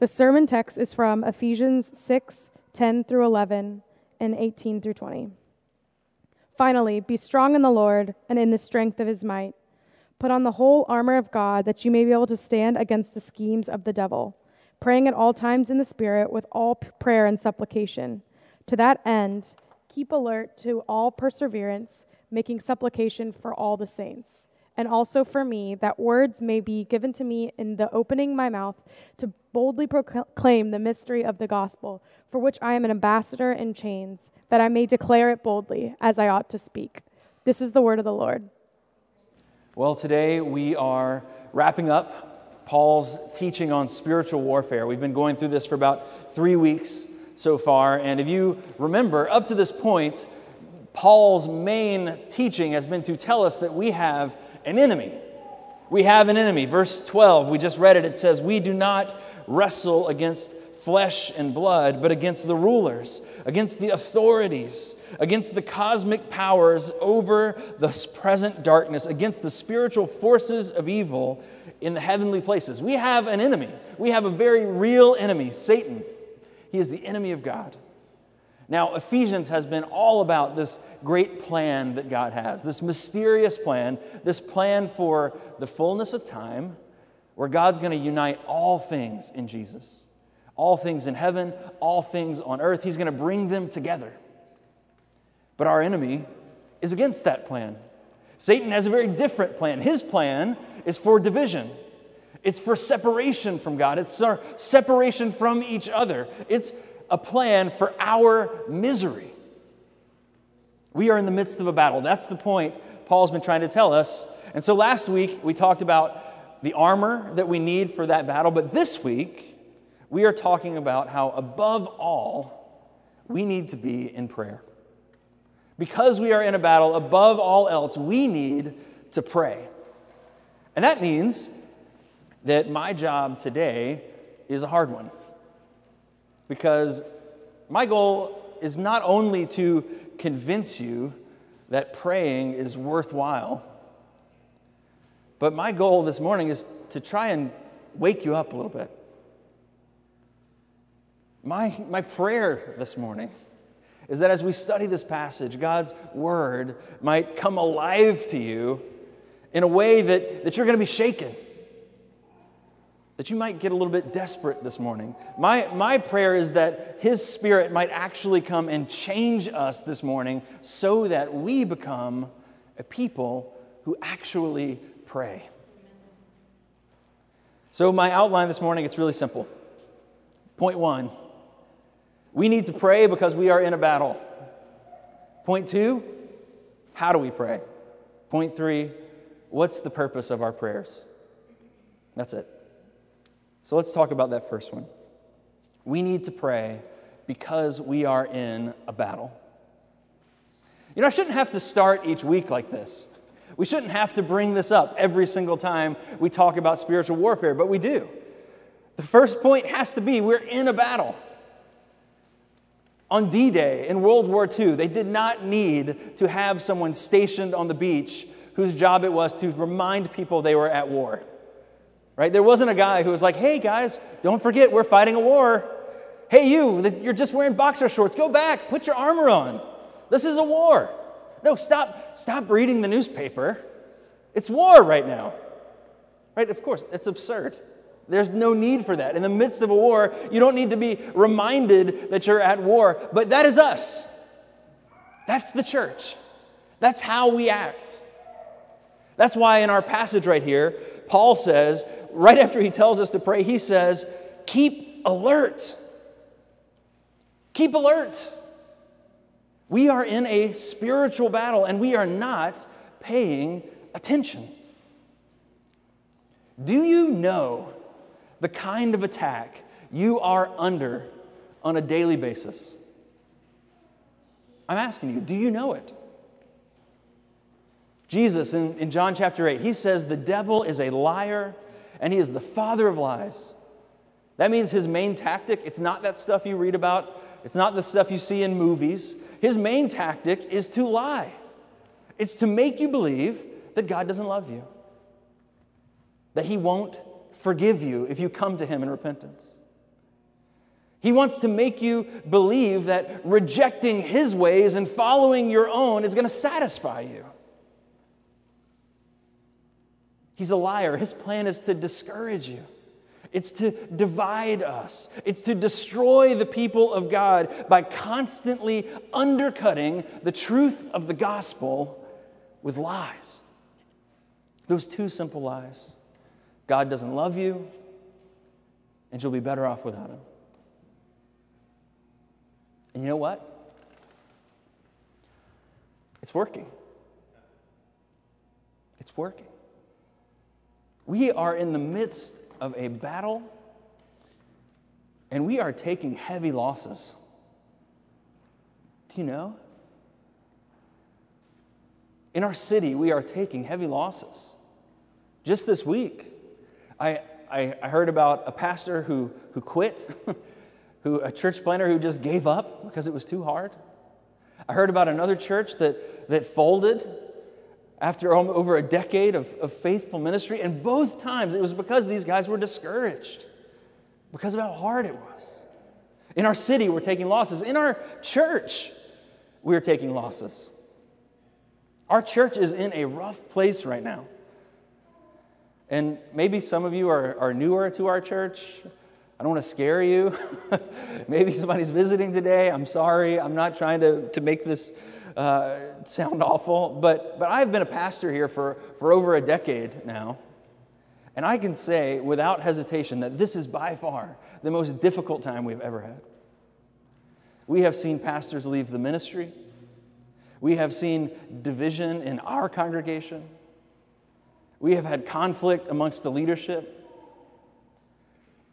The sermon text is from Ephesians 6 10 through 11 and 18 through 20. Finally, be strong in the Lord and in the strength of his might. Put on the whole armor of God that you may be able to stand against the schemes of the devil, praying at all times in the Spirit with all prayer and supplication. To that end, keep alert to all perseverance, making supplication for all the saints and also for me, that words may be given to me in the opening my mouth to boldly proclaim the mystery of the gospel, for which I am an ambassador in chains, that I may declare it boldly as I ought to speak. This is the word of the Lord. Well, today we are wrapping up Paul's teaching on spiritual warfare. We've been going through this for about three weeks so far, and if you remember, up to this point, Paul's main teaching has been to tell us that we have an enemy. We have an enemy. Verse 12, we just read it. It says, We do not wrestle against flesh and blood, but against the rulers, against the authorities, against the cosmic powers over this present darkness, against the spiritual forces of evil in the heavenly places. We have an enemy. We have a very real enemy, Satan. He is the enemy of God. Now, Ephesians has been all about this great plan that God has, this mysterious plan, this plan for the fullness of time, where God's going to unite all things in Jesus. All things in heaven, all things on earth. He's going to bring them together. But our enemy is against that plan. Satan has a very different plan. His plan is for division. It's for separation from God. It's separation from each other. It's a plan for our misery. We are in the midst of a battle. That's the point Paul's been trying to tell us. And so last week we talked about the armor that we need for that battle, but this week we are talking about how, above all, we need to be in prayer. Because we are in a battle, above all else, we need to pray. And that means that my job today is a hard one because my goal is not only to convince you that praying is worthwhile, but my goal this morning is to try and wake you up a little bit. My, my prayer this morning is that as we study this passage, God's word might come alive to you in a way that, that you're going to be shaken that you might get a little bit desperate this morning. My, my prayer is that His Spirit might actually come and change us this morning so that we become a people who actually pray. So, my outline this morning, it's really simple. Point one, we need to pray because we are in a battle. Point two, how do we pray? Point three, what's the purpose of our prayers? That's it. So let's talk about that first one. We need to pray because we are in a battle. You know, I shouldn't have to start each week like this. We shouldn't have to bring this up every single time we talk about spiritual warfare, but we do. The first point has to be we're in a battle. On D Day in World War II, they did not need to have someone stationed on the beach whose job it was to remind people they were at war right? There wasn't a guy who was like, hey guys, don't forget we're fighting a war. Hey, you, you're just wearing boxer shorts. Go back, put your armor on. This is a war. No, stop, stop reading the newspaper. It's war right now. Right? Of course, it's absurd. There's no need for that. In the midst of a war, you don't need to be reminded that you're at war, but that is us. That's the church. That's how we act. That's why in our passage right here, Paul says, right after he tells us to pray, he says, keep alert. Keep alert. We are in a spiritual battle and we are not paying attention. Do you know the kind of attack you are under on a daily basis? I'm asking you, do you know it? Jesus in, in John chapter 8, he says, The devil is a liar and he is the father of lies. That means his main tactic, it's not that stuff you read about, it's not the stuff you see in movies. His main tactic is to lie. It's to make you believe that God doesn't love you, that he won't forgive you if you come to him in repentance. He wants to make you believe that rejecting his ways and following your own is going to satisfy you. He's a liar. His plan is to discourage you. It's to divide us. It's to destroy the people of God by constantly undercutting the truth of the gospel with lies. Those two simple lies God doesn't love you, and you'll be better off without Him. And you know what? It's working. It's working. We are in the midst of a battle, and we are taking heavy losses. Do you know? In our city, we are taking heavy losses. Just this week, I, I, I heard about a pastor who, who quit, who, a church planter who just gave up because it was too hard. I heard about another church that, that folded after over a decade of, of faithful ministry. And both times it was because these guys were discouraged, because of how hard it was. In our city, we're taking losses. In our church, we're taking losses. Our church is in a rough place right now. And maybe some of you are, are newer to our church. I don't want to scare you. maybe somebody's visiting today. I'm sorry. I'm not trying to, to make this uh, sound awful, but, but I've been a pastor here for, for over a decade now. And I can say without hesitation that this is by far the most difficult time we've ever had. We have seen pastors leave the ministry. We have seen division in our congregation. We have had conflict amongst the leadership.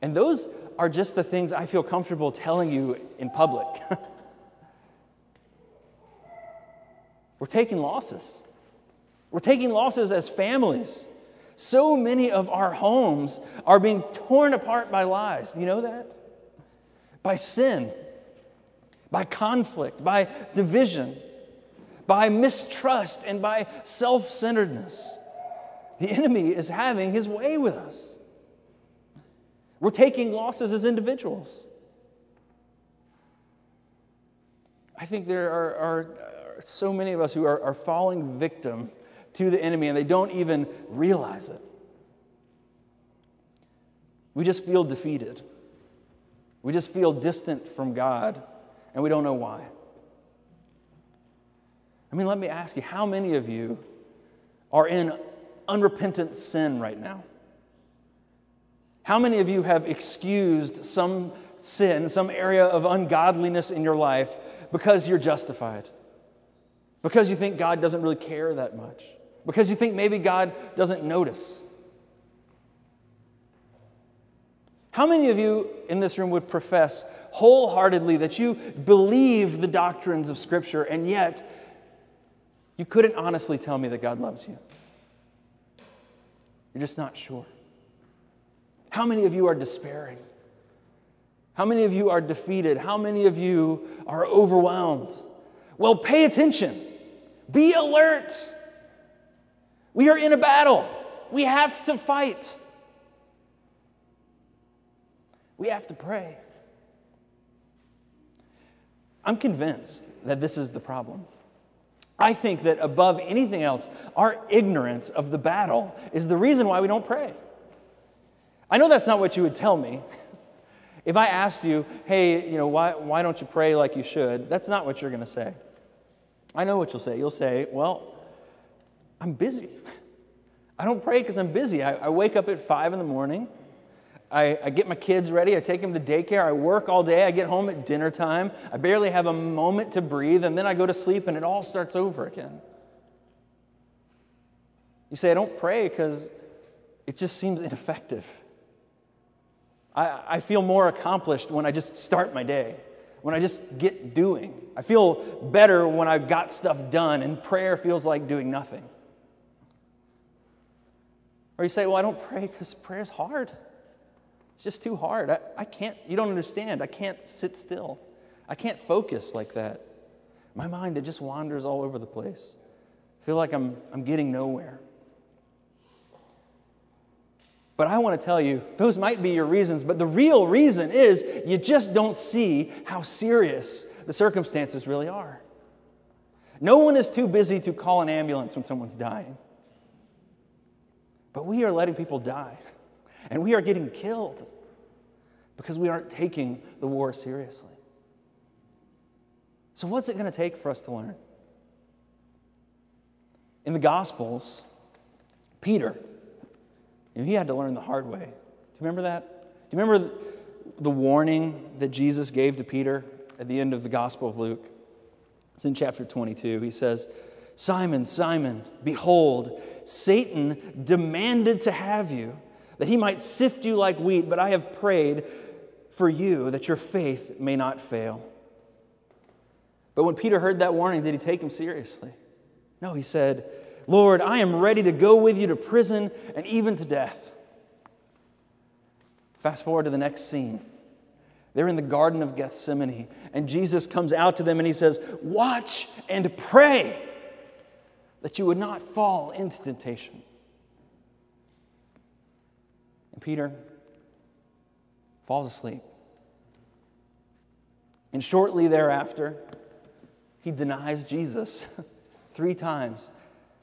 And those are just the things I feel comfortable telling you in public. We're taking losses. We're taking losses as families. So many of our homes are being torn apart by lies. Do you know that? By sin, by conflict, by division, by mistrust, and by self centeredness. The enemy is having his way with us. We're taking losses as individuals. I think there are, are so many of us who are, are falling victim to the enemy and they don't even realize it. We just feel defeated. We just feel distant from God and we don't know why. I mean, let me ask you how many of you are in unrepentant sin right now? How many of you have excused some sin, some area of ungodliness in your life because you're justified? Because you think God doesn't really care that much. Because you think maybe God doesn't notice. How many of you in this room would profess wholeheartedly that you believe the doctrines of Scripture and yet you couldn't honestly tell me that God loves you? You're just not sure. How many of you are despairing? How many of you are defeated? How many of you are overwhelmed? Well, pay attention. Be alert. We are in a battle. We have to fight. We have to pray. I'm convinced that this is the problem. I think that above anything else, our ignorance of the battle is the reason why we don't pray. I know that's not what you would tell me. If I asked you, hey, you know, why, why don't you pray like you should? That's not what you're going to say. I know what you'll say. You'll say, Well, I'm busy. I don't pray because I'm busy. I, I, wake up at five in the morning. I, I, get my kids ready. I take them to daycare. I work all day. I get home at dinner time. I barely have a moment to breathe, and then I go to sleep, and it all starts over again. You say, I don't pray because it just seems ineffective. I, I feel more accomplished when I just start my day when I just get doing. I feel better when I've got stuff done, and prayer feels like doing nothing. Or you say, Well, I don't pray because prayer is hard. It's just too hard. I, I can't, you don't understand. I can't sit still. I can't focus like that. My mind, it just wanders all over the place. I feel like I'm, I'm getting nowhere. But I want to tell you, those might be your reasons, but the real reason is you just don't see how serious the circumstances really are. No one is too busy to call an ambulance when someone's dying. But we are letting people die, and we are getting killed because we aren't taking the war seriously. So, what's it going to take for us to learn? In the Gospels, Peter, know, he had to learn the hard way. Do you remember that? Do you remember the warning that Jesus gave to Peter at the end of the Gospel of Luke? It's in chapter 22. He says, Simon, Simon, behold, Satan demanded to have you, that he might sift you like wheat, but I have prayed for you that your faith may not fail. But when Peter heard that warning, did he take him seriously? No, he said, Lord, I am ready to go with you to prison and even to death. Fast forward to the next scene. They're in the Garden of Gethsemane, and Jesus comes out to them and he says, Watch and pray that you would not fall into temptation. And Peter falls asleep. And shortly thereafter, he denies Jesus three times.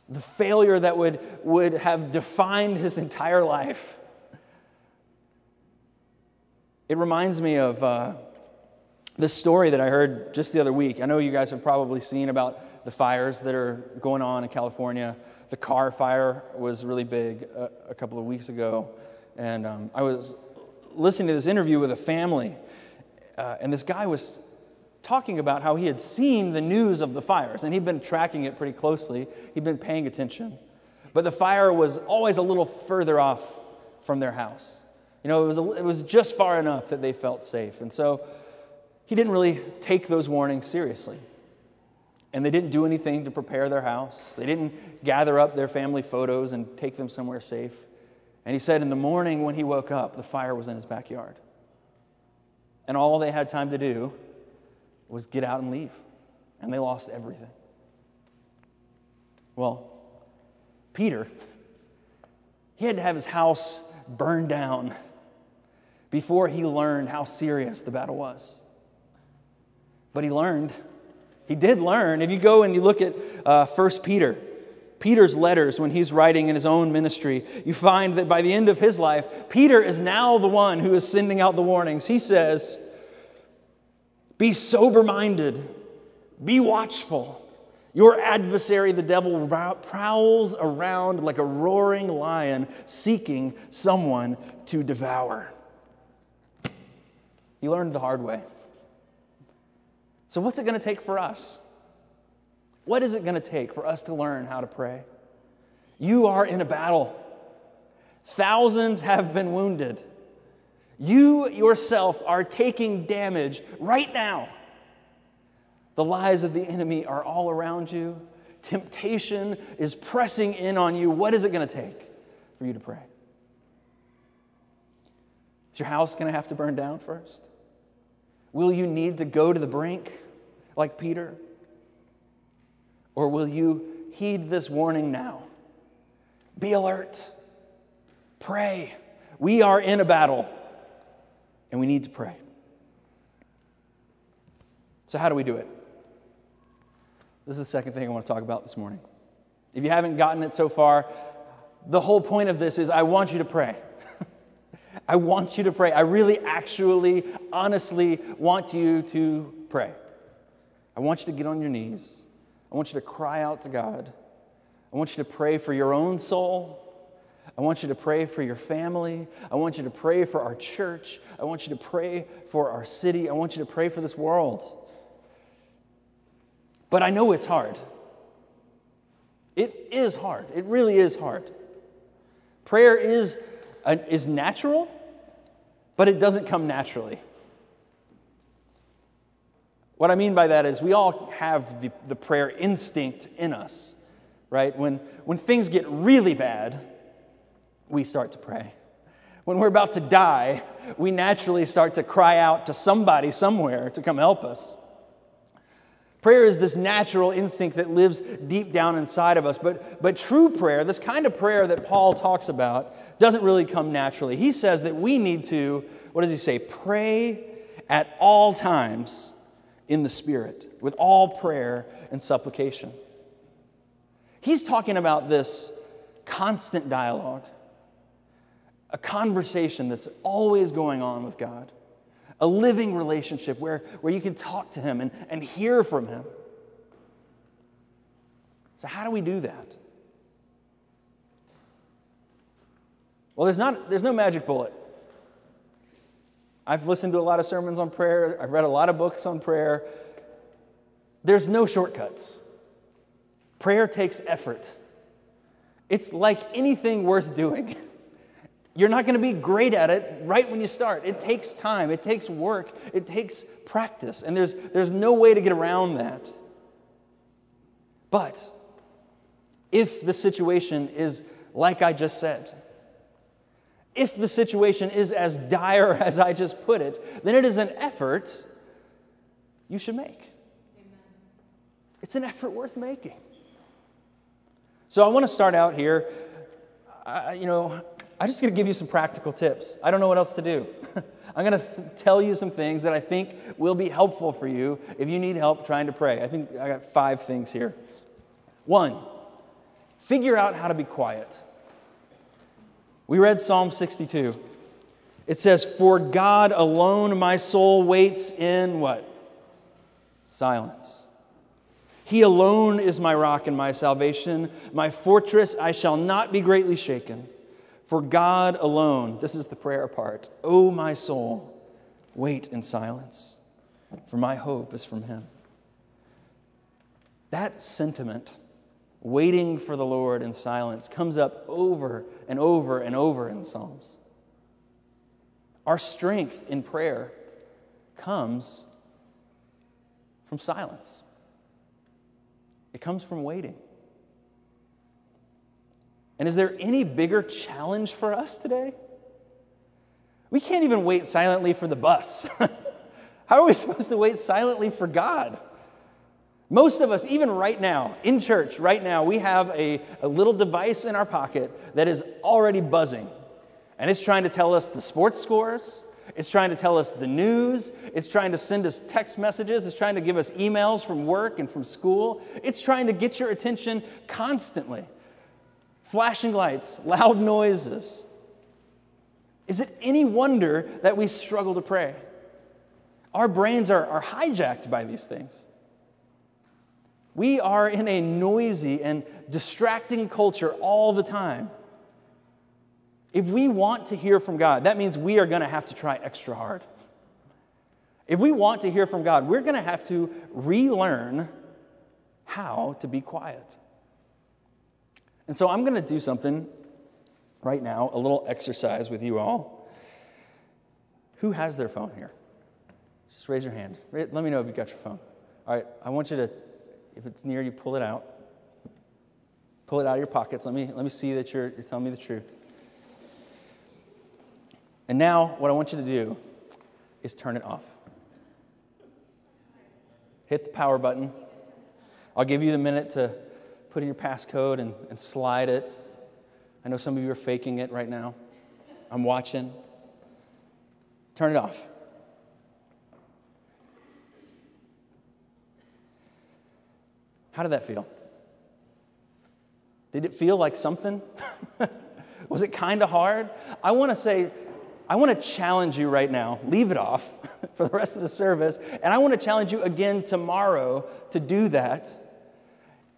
The failure that would, would have defined his entire life. It reminds me of uh, this story that I heard just the other week. I know you guys have probably seen about the fires that are going on in California. The Carr fire was really big a, a couple of weeks ago. And um, I was listening to this interview with a family, uh, and this guy was talking about how he had seen the news of the fires and he'd been tracking it pretty closely. He'd been paying attention. But the fire was always a little further off from their house. You know, it was, a, it was just far enough that they felt safe. And so he didn't really take those warnings seriously. And they didn't do anything to prepare their house, they didn't gather up their family photos and take them somewhere safe. And he said in the morning when he woke up, the fire was in his backyard. And all they had time to do was get out and leave. And they lost everything. Well, Peter, he had to have his house burned down before he learned how serious the battle was. But he learned. He did learn. If you go and you look at uh, 1 Peter, Peter's letters when he's writing in his own ministry, you find that by the end of his life, Peter is now the one who is sending out the warnings. He says, be sober minded, be watchful. Your adversary, the devil, prowls around like a roaring lion seeking someone to devour. He learned the hard way. So, what's it going to take for us? What is it going to take for us to learn how to pray? You are in a battle. Thousands have been wounded. You yourself are taking damage right now. The lies of the enemy are all around you. Temptation is pressing in on you. What is it going to take for you to pray? Is your house going to have to burn down first? Will you need to go to the brink like Peter? Or will you heed this warning now? Be alert. Pray. We are in a battle and we need to pray. So, how do we do it? This is the second thing I want to talk about this morning. If you haven't gotten it so far, the whole point of this is I want you to pray. I want you to pray. I really, actually, honestly want you to pray. I want you to get on your knees. I want you to cry out to God. I want you to pray for your own soul. I want you to pray for your family. I want you to pray for our church. I want you to pray for our city. I want you to pray for this world. But I know it's hard. It is hard. It really is hard. Prayer is, uh, is natural, but it doesn't come naturally. What I mean by that is we all have the, the prayer instinct in us, right? When, when things get really bad, we start to pray. When we're about to die, we naturally start to cry out to somebody somewhere to come help us. Prayer is this natural instinct that lives deep down inside of us. But, but true prayer, this kind of prayer that Paul talks about, doesn't really come naturally. He says that we need to, what does he say? Pray at all times in the Spirit, with all prayer and supplication. He's talking about this constant dialogue, a conversation that's always going on with God a living relationship where, where you can talk to Him and, and hear from Him. So, how do we do that? Well, there's, not, there's no magic bullet. I've listened to a lot of sermons on prayer, I've read a lot of books on prayer. There's no shortcuts. Prayer takes effort. It's like anything worth doing. You're not going to be great at it right when you start. It takes time, it takes work, it takes practice, and there's, there's no way to get around that. But if the situation is like I just said, if the situation is as dire as I just put it, then it is an effort you should make. Amen. It's an effort worth making. So I want to start out here. Uh, you know, I'm just going to give you some practical tips. I don't know what else to do. I'm going to th- tell you some things that I think will be helpful for you if you need help trying to pray. I think I got five things here. One, figure out how to be quiet. We read Psalm 62. It says, For God alone my soul waits in what? Silence. He alone is my rock and my salvation, my fortress. I shall not be greatly shaken. For God alone, this is the prayer part. O oh, my soul, wait in silence, for my hope is from Him. That sentiment, waiting for the Lord in silence, comes up over and over and over in Psalms. Our strength in prayer comes from silence, it comes from waiting. And is there any bigger challenge for us today? We can't even wait silently for the bus. How are we supposed to wait silently for God? Most of us, even right now, in church, right now, we have a, a little device in our pocket that is already buzzing. And it's trying to tell us the sports scores, it's trying to tell us the news, it's trying to send us text messages, it's trying to give us emails from work and from school. It's trying to get your attention constantly flashing lights, loud noises. Is it any wonder that we struggle to pray? Our brains are, are hijacked by these things. We are in a noisy and distracting culture all the time. If we want to hear from God, that means we are going to have to try extra hard. If we want to hear from God, we're going to have to relearn how to be quiet. And so I'm going to do something right now, a little exercise with you all. Who has their phone here? Just raise your hand. Let me know if you've got your phone. All right, I want you to, if it's near you, pull it out. Pull it out of your pockets. Let me, let me see that you're, you're telling me the truth. And now, what I want you to do is turn it off. Hit the power button. I'll give you the minute to put in your passcode and, and slide it. I know some of you are faking it right now. I'm watching. Turn it off. How did that feel? Did it feel like something? Was it kind of hard? I want to say, I want to challenge you right now. Leave it off for the rest of the service. And I want to challenge you again tomorrow to do that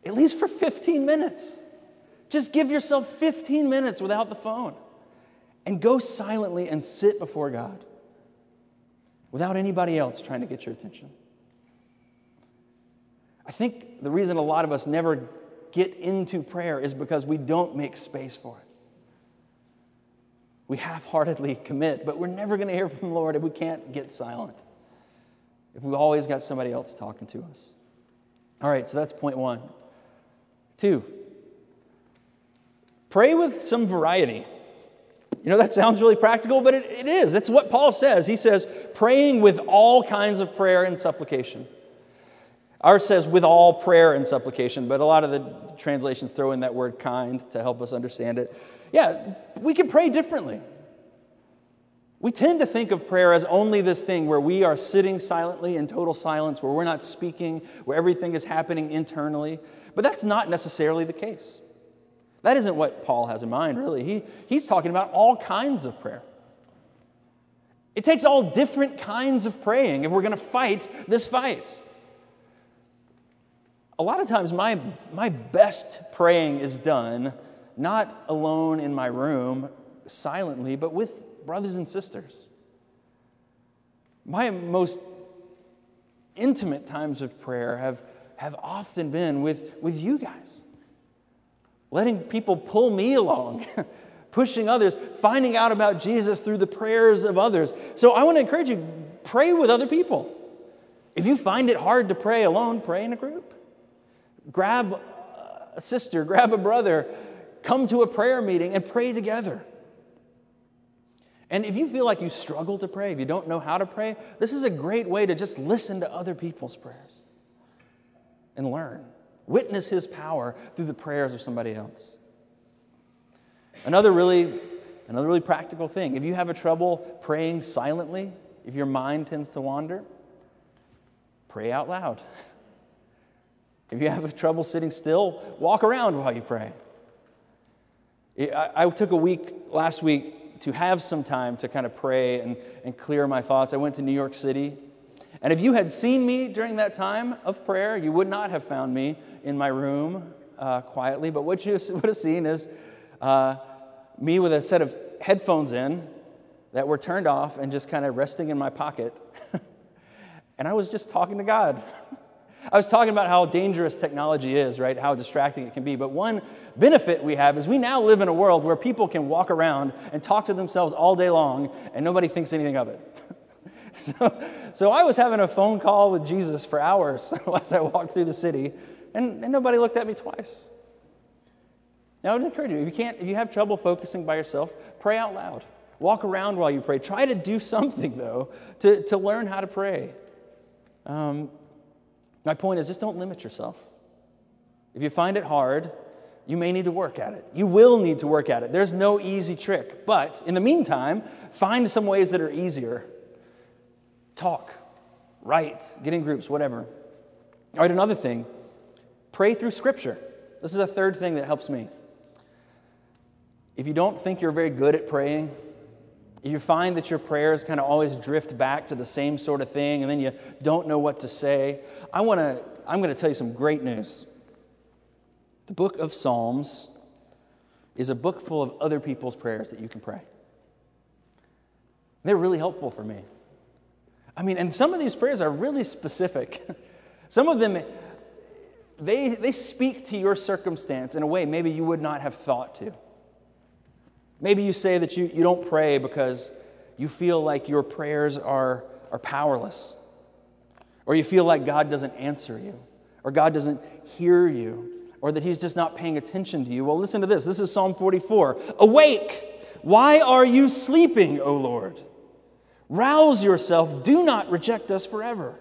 at least for 15 minutes. Just give yourself 15 minutes without the phone and go silently and sit before God without anybody else trying to get your attention. I think the reason a lot of us never get into prayer is because we don't make space for it. We half heartedly commit, but we're never going to hear from the Lord if we can't get silent, if we've always got somebody else talking to us. All right, so that's point one. Two, pray with some variety. You know, that sounds really practical, but it, it is. That's what Paul says. He says, praying with all kinds of prayer and supplication. Ours says with all prayer and supplication, but a lot of the translations throw in that word kind to help us understand it. Yeah, we can pray differently. We tend to think of prayer as only this thing where we are sitting silently in total silence, where we're not speaking, where everything is happening internally. But that's not necessarily the case. That isn't what Paul has in mind, really. He, he's talking about all kinds of prayer. It takes all different kinds of praying if we're going to fight this fight. A lot of times, my, my best praying is done not alone in my room silently, but with brothers and sisters. My most intimate times of prayer have, have often been with, with you guys, letting people pull me along. pushing others, finding out about Jesus through the prayers of others. So I want to encourage you pray with other people. If you find it hard to pray alone, pray in a group. Grab a sister, grab a brother, come to a prayer meeting and pray together. And if you feel like you struggle to pray, if you don't know how to pray, this is a great way to just listen to other people's prayers and learn. Witness his power through the prayers of somebody else. Another really, another really practical thing if you have a trouble praying silently, if your mind tends to wander, pray out loud. If you have a trouble sitting still, walk around while you pray. I, I took a week last week to have some time to kind of pray and, and clear my thoughts. I went to New York City. And if you had seen me during that time of prayer, you would not have found me in my room uh, quietly. But what you would have seen is uh, me with a set of headphones in that were turned off and just kind of resting in my pocket. and I was just talking to God. I was talking about how dangerous technology is, right? How distracting it can be. But one benefit we have is we now live in a world where people can walk around and talk to themselves all day long and nobody thinks anything of it. so, so I was having a phone call with Jesus for hours as I walked through the city, and, and nobody looked at me twice. Now, I would encourage you if you can't, if you have trouble focusing by yourself, pray out loud. Walk around while you pray. Try to do something, though, to, to learn how to pray. Um, my point is just don't limit yourself. If you find it hard, you may need to work at it. You will need to work at it. There's no easy trick. But in the meantime, find some ways that are easier. Talk, write, get in groups, whatever. All right, another thing pray through Scripture. This is a third thing that helps me. If you don't think you're very good at praying, you find that your prayers kind of always drift back to the same sort of thing and then you don't know what to say, I want to I'm going to tell you some great news. The book of Psalms is a book full of other people's prayers that you can pray. They're really helpful for me. I mean, and some of these prayers are really specific. some of them, they, they speak to your circumstance in a way maybe you would not have thought to. Maybe you say that you, you don't pray because you feel like your prayers are, are powerless, or you feel like God doesn't answer you, or God doesn't hear you, or that He's just not paying attention to you. Well, listen to this. This is Psalm 44. Awake! Why are you sleeping, O Lord? Rouse yourself. Do not reject us forever.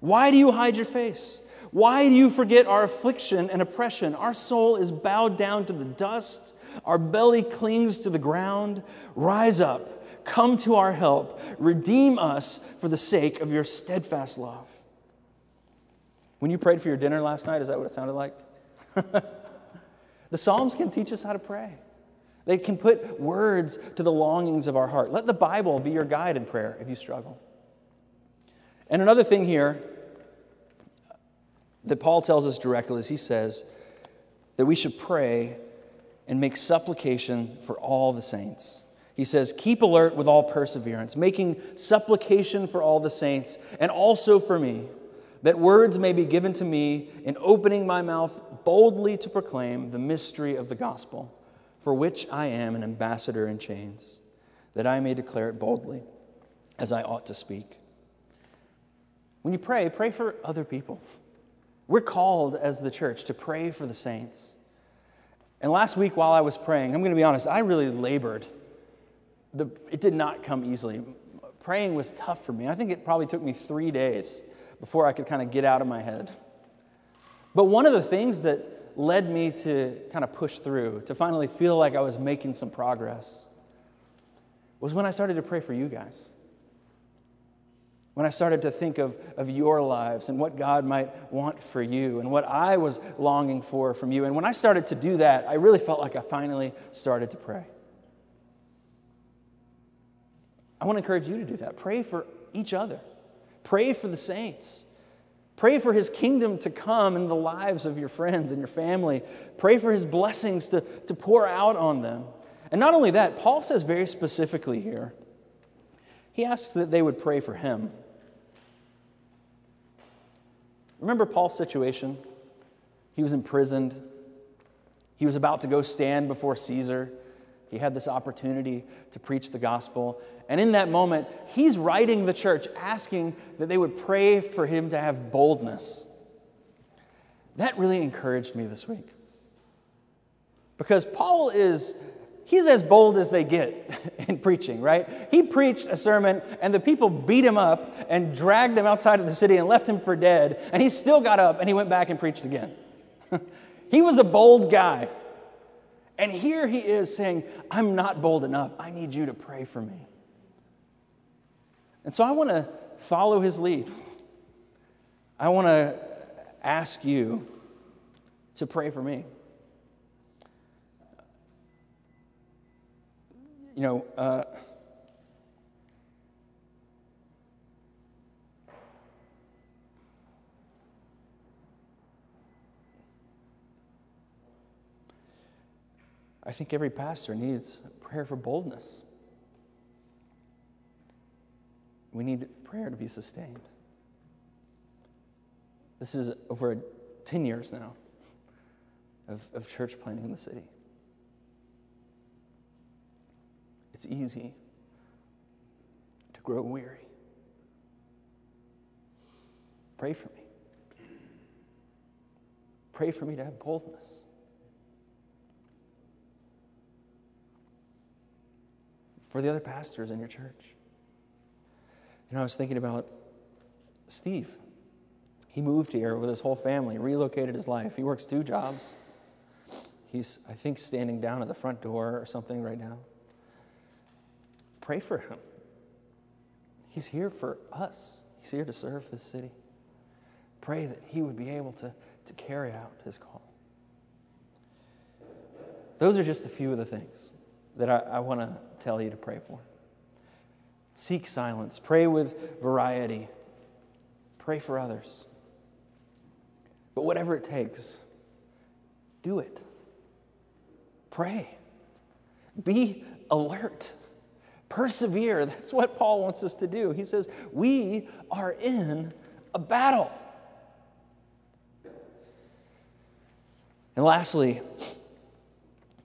Why do you hide your face? Why do you forget our affliction and oppression? Our soul is bowed down to the dust. Our belly clings to the ground. Rise up, come to our help, redeem us for the sake of your steadfast love. When you prayed for your dinner last night, is that what it sounded like? the Psalms can teach us how to pray. They can put words to the longings of our heart. Let the Bible be your guide in prayer if you struggle. And another thing here that Paul tells us directly is he says that we should pray and make supplication for all the saints. He says, Keep alert with all perseverance, making supplication for all the saints, and also for me, that words may be given to me in opening my mouth boldly to proclaim the mystery of the gospel, for which I am an ambassador in chains, that I may declare it boldly, as I ought to speak. When you pray, pray for other people. We're called as the church to pray for the saints. And last week, while I was praying, I'm going to be honest, I really labored. The, it did not come easily. Praying was tough for me. I think it probably took me three days before I could kind of get out of my head. But one of the things that led me to kind of push through, to finally feel like I was making some progress, was when I started to pray for you guys. When I started to think of, of your lives and what God might want for you and what I was longing for from you. And when I started to do that, I really felt like I finally started to pray. I want to encourage you to do that. Pray for each other, pray for the saints. Pray for his kingdom to come in the lives of your friends and your family. Pray for his blessings to, to pour out on them. And not only that, Paul says very specifically here, he asks that they would pray for him. Remember Paul's situation? He was imprisoned. He was about to go stand before Caesar. He had this opportunity to preach the gospel. And in that moment, he's writing the church asking that they would pray for him to have boldness. That really encouraged me this week. Because Paul is, he's as bold as they get in preaching, right? He preached a sermon and the people beat him up and dragged him outside of the city and left him for dead. And he still got up and he went back and preached again. he was a bold guy. And here he is saying, I'm not bold enough. I need you to pray for me. And so I want to follow his lead. I want to ask you to pray for me. You know, uh, I think every pastor needs prayer for boldness. We need prayer to be sustained. This is over 10 years now of, of church planting in the city. It's easy to grow weary. Pray for me. Pray for me to have boldness. for the other pastors in your church. You know, I was thinking about Steve. He moved here with his whole family, relocated his life. He works two jobs. He's, I think, standing down at the front door or something right now. Pray for him. He's here for us, he's here to serve this city. Pray that he would be able to, to carry out his call. Those are just a few of the things that I, I want to tell you to pray for. Seek silence, pray with variety, pray for others. But whatever it takes, do it. Pray. Be alert. Persevere. That's what Paul wants us to do. He says, We are in a battle. And lastly,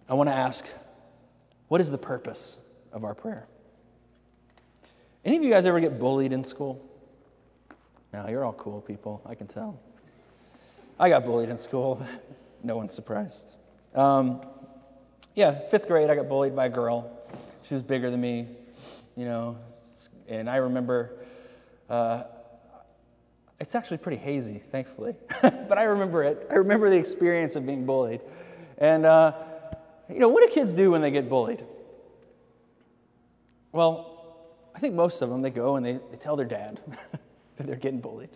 I want to ask what is the purpose of our prayer? Any of you guys ever get bullied in school? No, you're all cool people, I can tell. I got bullied in school. no one's surprised. Um, yeah, fifth grade, I got bullied by a girl. She was bigger than me, you know, and I remember. Uh, it's actually pretty hazy, thankfully, but I remember it. I remember the experience of being bullied, and uh, you know, what do kids do when they get bullied? Well, I think most of them, they go and they, they tell their dad that they're getting bullied.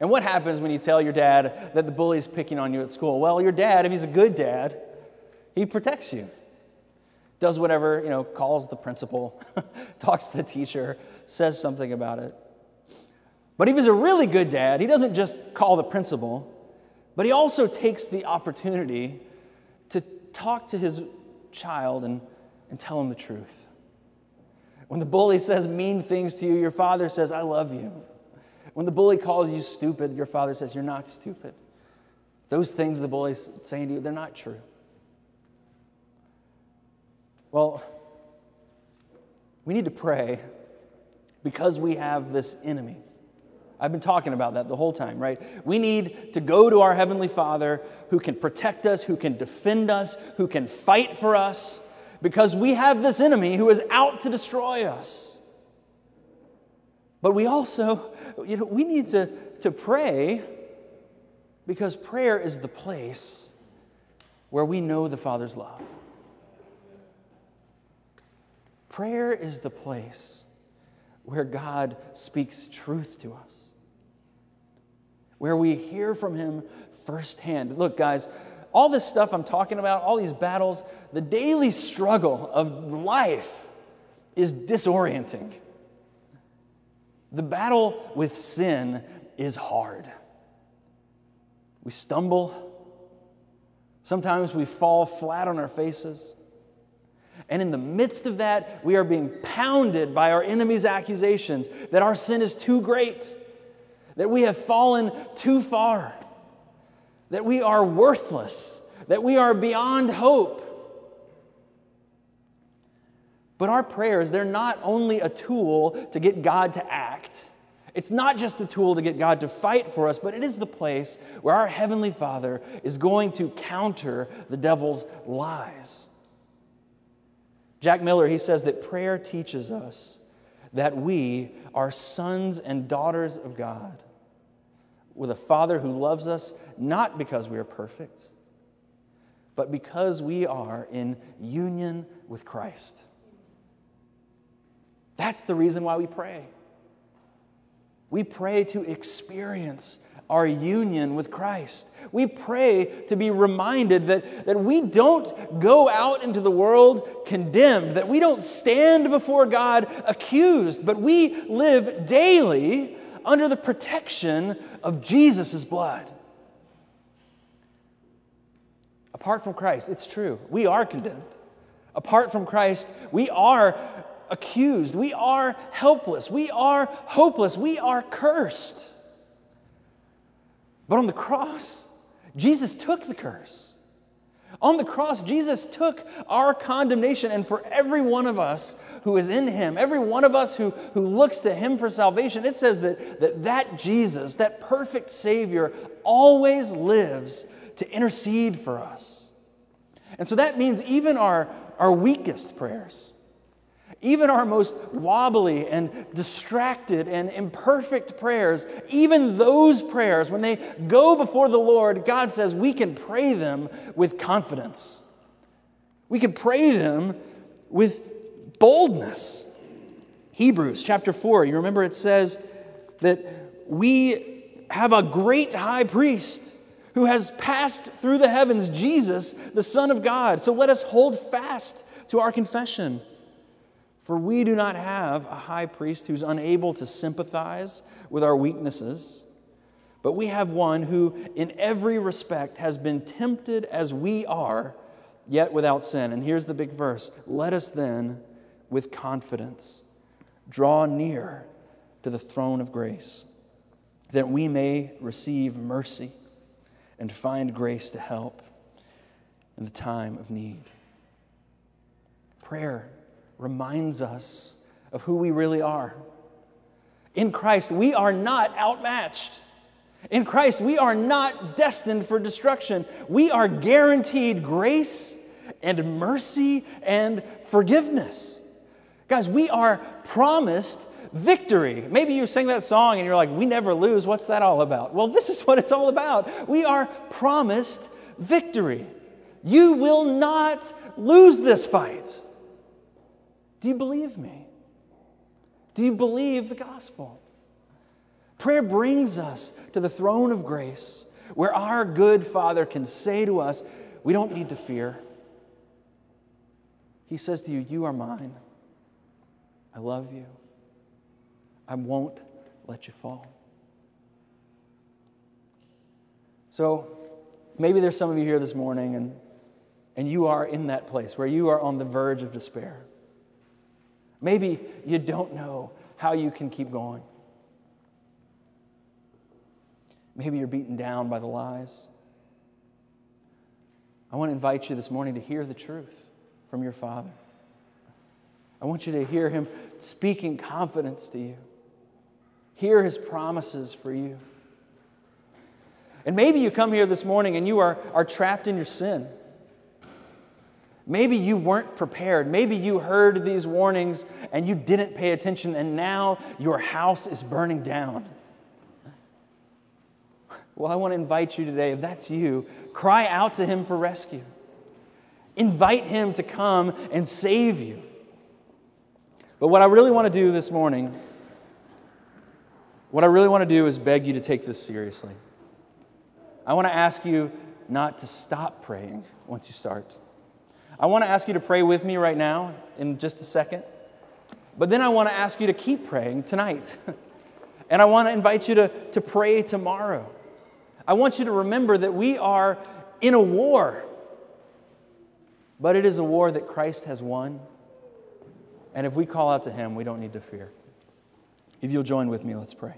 And what happens when you tell your dad that the bully is picking on you at school? Well, your dad, if he's a good dad, he protects you. Does whatever, you know, calls the principal, talks to the teacher, says something about it. But if he's a really good dad, he doesn't just call the principal, but he also takes the opportunity to talk to his child and, and tell him the truth. When the bully says mean things to you, your father says, I love you. When the bully calls you stupid, your father says, You're not stupid. Those things the bully's saying to you, they're not true. Well, we need to pray because we have this enemy. I've been talking about that the whole time, right? We need to go to our Heavenly Father who can protect us, who can defend us, who can fight for us, because we have this enemy who is out to destroy us. But we also, you know, we need to, to pray because prayer is the place where we know the Father's love. Prayer is the place where God speaks truth to us, where we hear from Him firsthand. Look, guys, all this stuff I'm talking about, all these battles, the daily struggle of life is disorienting. The battle with sin is hard. We stumble. Sometimes we fall flat on our faces. And in the midst of that, we are being pounded by our enemy's accusations that our sin is too great, that we have fallen too far, that we are worthless, that we are beyond hope. But our prayers, they're not only a tool to get God to act. It's not just a tool to get God to fight for us, but it is the place where our Heavenly Father is going to counter the devil's lies. Jack Miller, he says that prayer teaches us that we are sons and daughters of God with a Father who loves us not because we are perfect, but because we are in union with Christ. That's the reason why we pray. We pray to experience our union with Christ. We pray to be reminded that, that we don't go out into the world condemned, that we don't stand before God accused, but we live daily under the protection of Jesus' blood. Apart from Christ, it's true, we are condemned. Apart from Christ, we are accused. We are helpless. We are hopeless. We are cursed. But on the cross, Jesus took the curse. On the cross, Jesus took our condemnation, and for every one of us who is in Him, every one of us who, who looks to Him for salvation, it says that, that that Jesus, that perfect Savior, always lives to intercede for us. And so that means even our, our weakest prayers, even our most wobbly and distracted and imperfect prayers, even those prayers, when they go before the Lord, God says we can pray them with confidence. We can pray them with boldness. Hebrews chapter 4, you remember it says that we have a great high priest who has passed through the heavens, Jesus, the Son of God. So let us hold fast to our confession. For we do not have a high priest who's unable to sympathize with our weaknesses, but we have one who, in every respect, has been tempted as we are, yet without sin. And here's the big verse Let us then, with confidence, draw near to the throne of grace, that we may receive mercy and find grace to help in the time of need. Prayer reminds us of who we really are. In Christ, we are not outmatched. In Christ, we are not destined for destruction. We are guaranteed grace and mercy and forgiveness. Guys, we are promised victory. Maybe you sing that song and you're like, we never lose. What's that all about? Well, this is what it's all about. We are promised victory. You will not lose this fight. Do you believe me? Do you believe the gospel? Prayer brings us to the throne of grace where our good Father can say to us, We don't need to fear. He says to you, You are mine. I love you. I won't let you fall. So maybe there's some of you here this morning and, and you are in that place where you are on the verge of despair. Maybe you don't know how you can keep going. Maybe you're beaten down by the lies. I want to invite you this morning to hear the truth from your Father. I want you to hear Him speaking confidence to you, hear His promises for you. And maybe you come here this morning and you are, are trapped in your sin. Maybe you weren't prepared. Maybe you heard these warnings and you didn't pay attention, and now your house is burning down. Well, I want to invite you today, if that's you, cry out to Him for rescue. Invite Him to come and save you. But what I really want to do this morning, what I really want to do is beg you to take this seriously. I want to ask you not to stop praying once you start. I want to ask you to pray with me right now in just a second. But then I want to ask you to keep praying tonight. and I want to invite you to, to pray tomorrow. I want you to remember that we are in a war, but it is a war that Christ has won. And if we call out to him, we don't need to fear. If you'll join with me, let's pray.